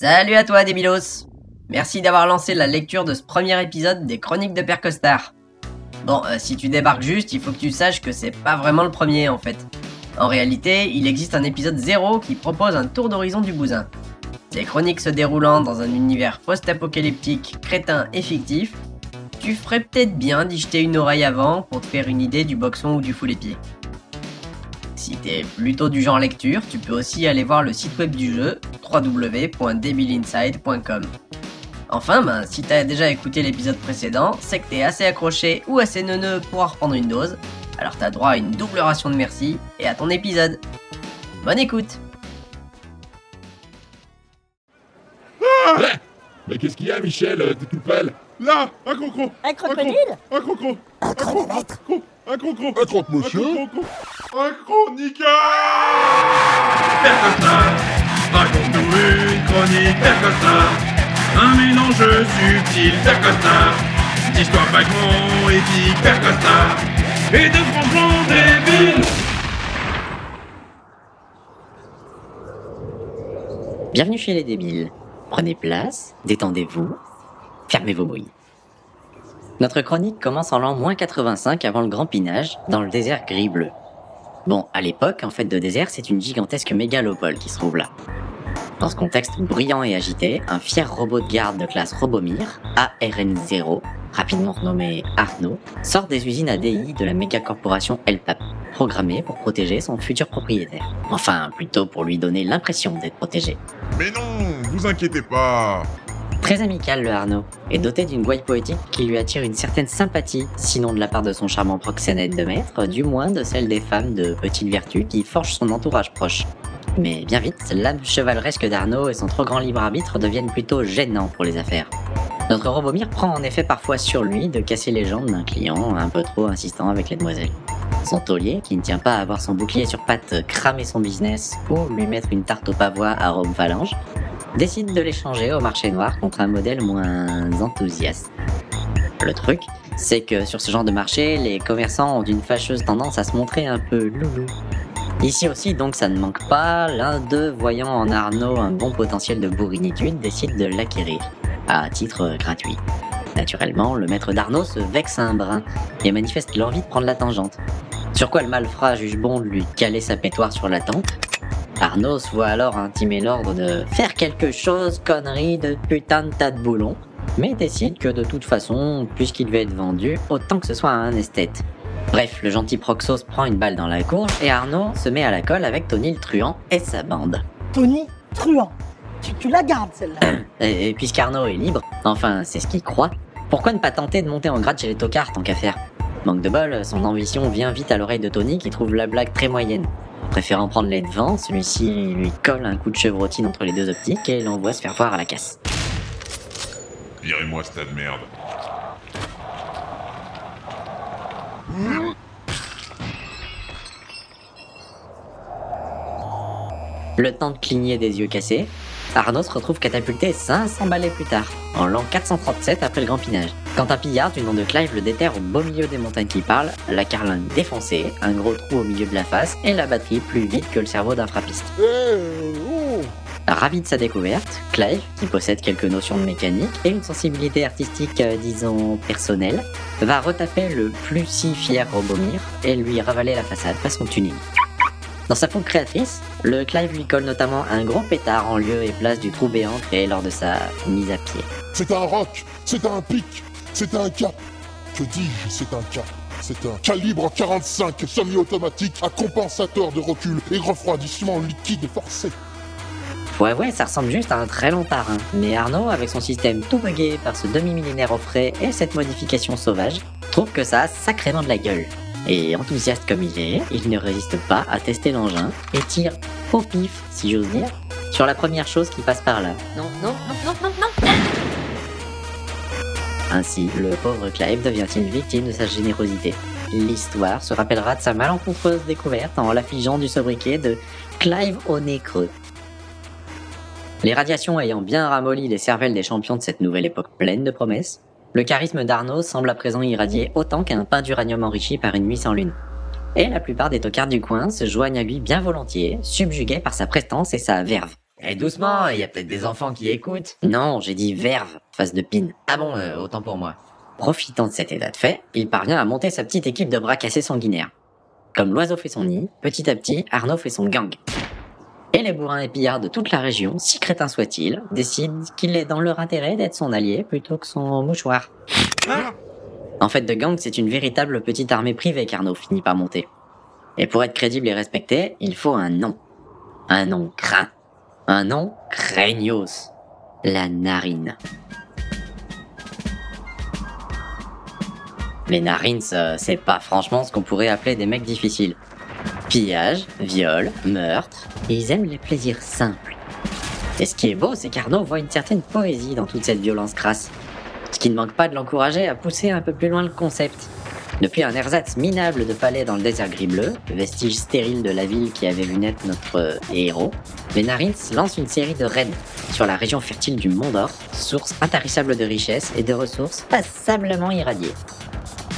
Salut à toi, Débilos Merci d'avoir lancé la lecture de ce premier épisode des Chroniques de Père Costard. Bon, euh, si tu débarques juste, il faut que tu saches que c'est pas vraiment le premier en fait. En réalité, il existe un épisode 0 qui propose un tour d'horizon du bousin. Les chroniques se déroulant dans un univers post-apocalyptique, crétin et fictif, tu ferais peut-être bien d'y jeter une oreille avant pour te faire une idée du boxon ou du full pieds. Si t'es plutôt du genre lecture, tu peux aussi aller voir le site web du jeu www.debilinside.com. Enfin, ben, si t'as déjà écouté l'épisode précédent, c'est que t'es assez accroché ou assez neuneux pour en reprendre une dose, alors t'as droit à une double ration de merci et à ton épisode. Bonne écoute! Mais qu'est-ce qu'il y a, Michel T'es tout pâle? Là, un crocro Un crocodile? Un crocro Un chronomètre? Un crocro Un croque-monsieur? Un crocro Un chronica Raconte-nous une chronique d'Acosta Un mélange subtil d'Acosta D'histoires vaguement épiques d'Acosta Et de franchement débiles Bienvenue chez les débiles. Prenez place, détendez-vous, fermez vos bruits. Notre chronique commence en l'an moins 85 avant le grand pinage, dans le désert gris-bleu. Bon, à l'époque, en fait de désert, c'est une gigantesque mégalopole qui se trouve là. Dans ce contexte bruyant et agité, un fier robot de garde de classe Robomir, ARN0, rapidement renommé Arnaud, sort des usines ADI de la méga-corporation Elpap, programmé pour protéger son futur propriétaire. Enfin, plutôt pour lui donner l'impression d'être protégé. Mais non, vous inquiétez pas Très amical le Arnaud, et doté d'une gouaille poétique qui lui attire une certaine sympathie, sinon de la part de son charmant proxénète de maître, du moins de celle des femmes de petite vertu qui forgent son entourage proche. Mais bien vite, l'âme chevaleresque d'Arnaud et son trop grand libre arbitre deviennent plutôt gênants pour les affaires. Notre Robomir prend en effet parfois sur lui de casser les jambes d'un client un peu trop insistant avec les demoiselles. Son taulier, qui ne tient pas à voir son bouclier sur pattes cramer son business ou lui mettre une tarte au pavois à Rome Phalange, décide de l'échanger au marché noir contre un modèle moins enthousiaste. Le truc, c'est que sur ce genre de marché, les commerçants ont une fâcheuse tendance à se montrer un peu loulou. Ici aussi, donc, ça ne manque pas. L'un d'eux, voyant en Arnaud un bon potentiel de bourrinitude, décide de l'acquérir, à titre gratuit. Naturellement, le maître d'Arnaud se vexe un brin et manifeste l'envie de prendre la tangente. Sur quoi le malfrat juge bon de lui caler sa pétoire sur la tempe. Arnaud se voit alors intimer l'ordre de faire quelque chose, connerie de putain de tas de boulons, mais décide que de toute façon, puisqu'il devait être vendu, autant que ce soit un esthète. Bref, le gentil Proxos prend une balle dans la courge et Arnaud se met à la colle avec Tony le truand et sa bande. Tony Truand. Tu, tu la gardes celle-là. Et, et puisqu'Arnaud est libre, enfin c'est ce qu'il croit, pourquoi ne pas tenter de monter en grade chez les tocards tant qu'à faire? Manque de bol, son ambition vient vite à l'oreille de Tony qui trouve la blague très moyenne. Préférant prendre les devants, celui-ci lui colle un coup de chevrotine entre les deux optiques et l'envoie se faire voir à la casse. Virez-moi ce tas de merde. Le temps de cligner des yeux cassés, Arnaud se retrouve catapulté 500 balais plus tard, en l'an 437 après le Grand Pinage. Quand un pillard du nom de Clive le déterre au beau milieu des montagnes qui parlent, la carlingue défoncée, un gros trou au milieu de la face et la batterie plus vite que le cerveau d'un frappiste. Ravi de sa découverte, Clive, qui possède quelques notions de mécanique et une sensibilité artistique, euh, disons, personnelle, va retaper le plus si fier Robomir et lui ravaler la façade façon tuning. Dans sa fougue créatrice, le Clive lui colle notamment un gros pétard en lieu et place du trou béant créé lors de sa mise à pied. C'est un roc C'est un pic C'est un cap Que dis-je C'est un cap c'est un calibre 45 semi-automatique à compensateur de recul et refroidissement liquide forcé. Ouais ouais, ça ressemble juste à un très long tarin. Mais Arnaud, avec son système tout bugué par ce demi-millénaire au frais et cette modification sauvage, trouve que ça a sacrément de la gueule. Et enthousiaste comme il est, il ne résiste pas à tester l'engin et tire au pif, si j'ose dire, sur la première chose qui passe par là. Non, non, non, non, non, non. Ainsi, le pauvre Clive devient-il victime de sa générosité. L'histoire se rappellera de sa malencontreuse découverte en l'affligeant du sobriquet de Clive au nez creux. Les radiations ayant bien ramolli les cervelles des champions de cette nouvelle époque pleine de promesses, le charisme d'Arnaud semble à présent irradier autant qu'un pain d'uranium enrichi par une nuit sans lune. Et la plupart des tocards du coin se joignent à lui bien volontiers, subjugués par sa prestance et sa verve. Eh doucement, il y a peut-être des enfants qui écoutent. Non, j'ai dit verve, face de pine. Ah bon, euh, autant pour moi. Profitant de cet état de fait, il parvient à monter sa petite équipe de bras cassés sanguinaires. Comme l'oiseau fait son nid, petit à petit, Arnaud fait son gang. Et les bourrins et pillards de toute la région, si crétins soient-ils, décident qu'il est dans leur intérêt d'être son allié plutôt que son mouchoir. En fait, de gang, c'est une véritable petite armée privée qu'Arnaud finit par monter. Et pour être crédible et respecté, il faut un nom. Un nom craint. Un nom craignos. La narine. Les narines, c'est pas franchement ce qu'on pourrait appeler des mecs difficiles. Pillage, viol, meurtre, et ils aiment les plaisirs simples. Et ce qui est beau, c'est qu'Arnaud voit une certaine poésie dans toute cette violence crasse. Ce qui ne manque pas de l'encourager à pousser un peu plus loin le concept. Depuis un ersatz minable de palais dans le désert gris-bleu, vestige stérile de la ville qui avait vu naître notre euh, héros, les Narins lancent une série de raids sur la région fertile du Mont d'Or, source intarissable de richesses et de ressources passablement irradiées.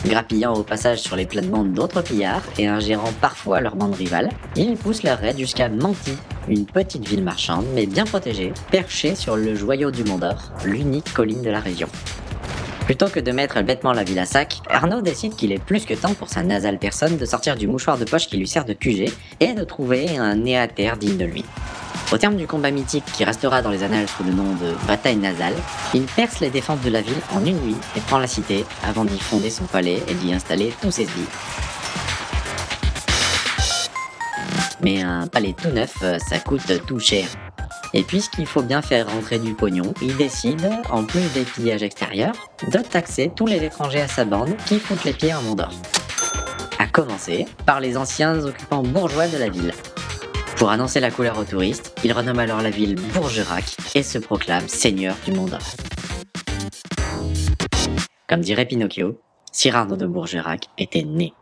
Grappillant au passage sur les plates-bandes d'autres pillards et ingérant parfois leur bande rivale, ils poussent leur raid jusqu'à Manti, une petite ville marchande mais bien protégée, perchée sur le joyau du Mont d'Or, l'unique colline de la région. Plutôt que de mettre bêtement la ville à sac, Arnaud décide qu'il est plus que temps pour sa nasale personne de sortir du mouchoir de poche qui lui sert de QG et de trouver un nez à terre digne de lui. Au terme du combat mythique qui restera dans les annales sous le nom de bataille nasale, il perce les défenses de la ville en une nuit et prend la cité avant d'y fonder son palais et d'y installer tous ses sbires. Mais un palais tout neuf, euh, ça coûte tout cher. Et puisqu'il faut bien faire rentrer du pognon, il décide, en plus des pillages extérieurs, de taxer tous les étrangers à sa bande qui foutent les pieds en d'Or. À commencer par les anciens occupants bourgeois de la ville. Pour annoncer la couleur aux touristes, il renomme alors la ville Bourgerac et se proclame seigneur du Mont d'Or. Comme dirait Pinocchio, Cyrano de Bourgerac était né.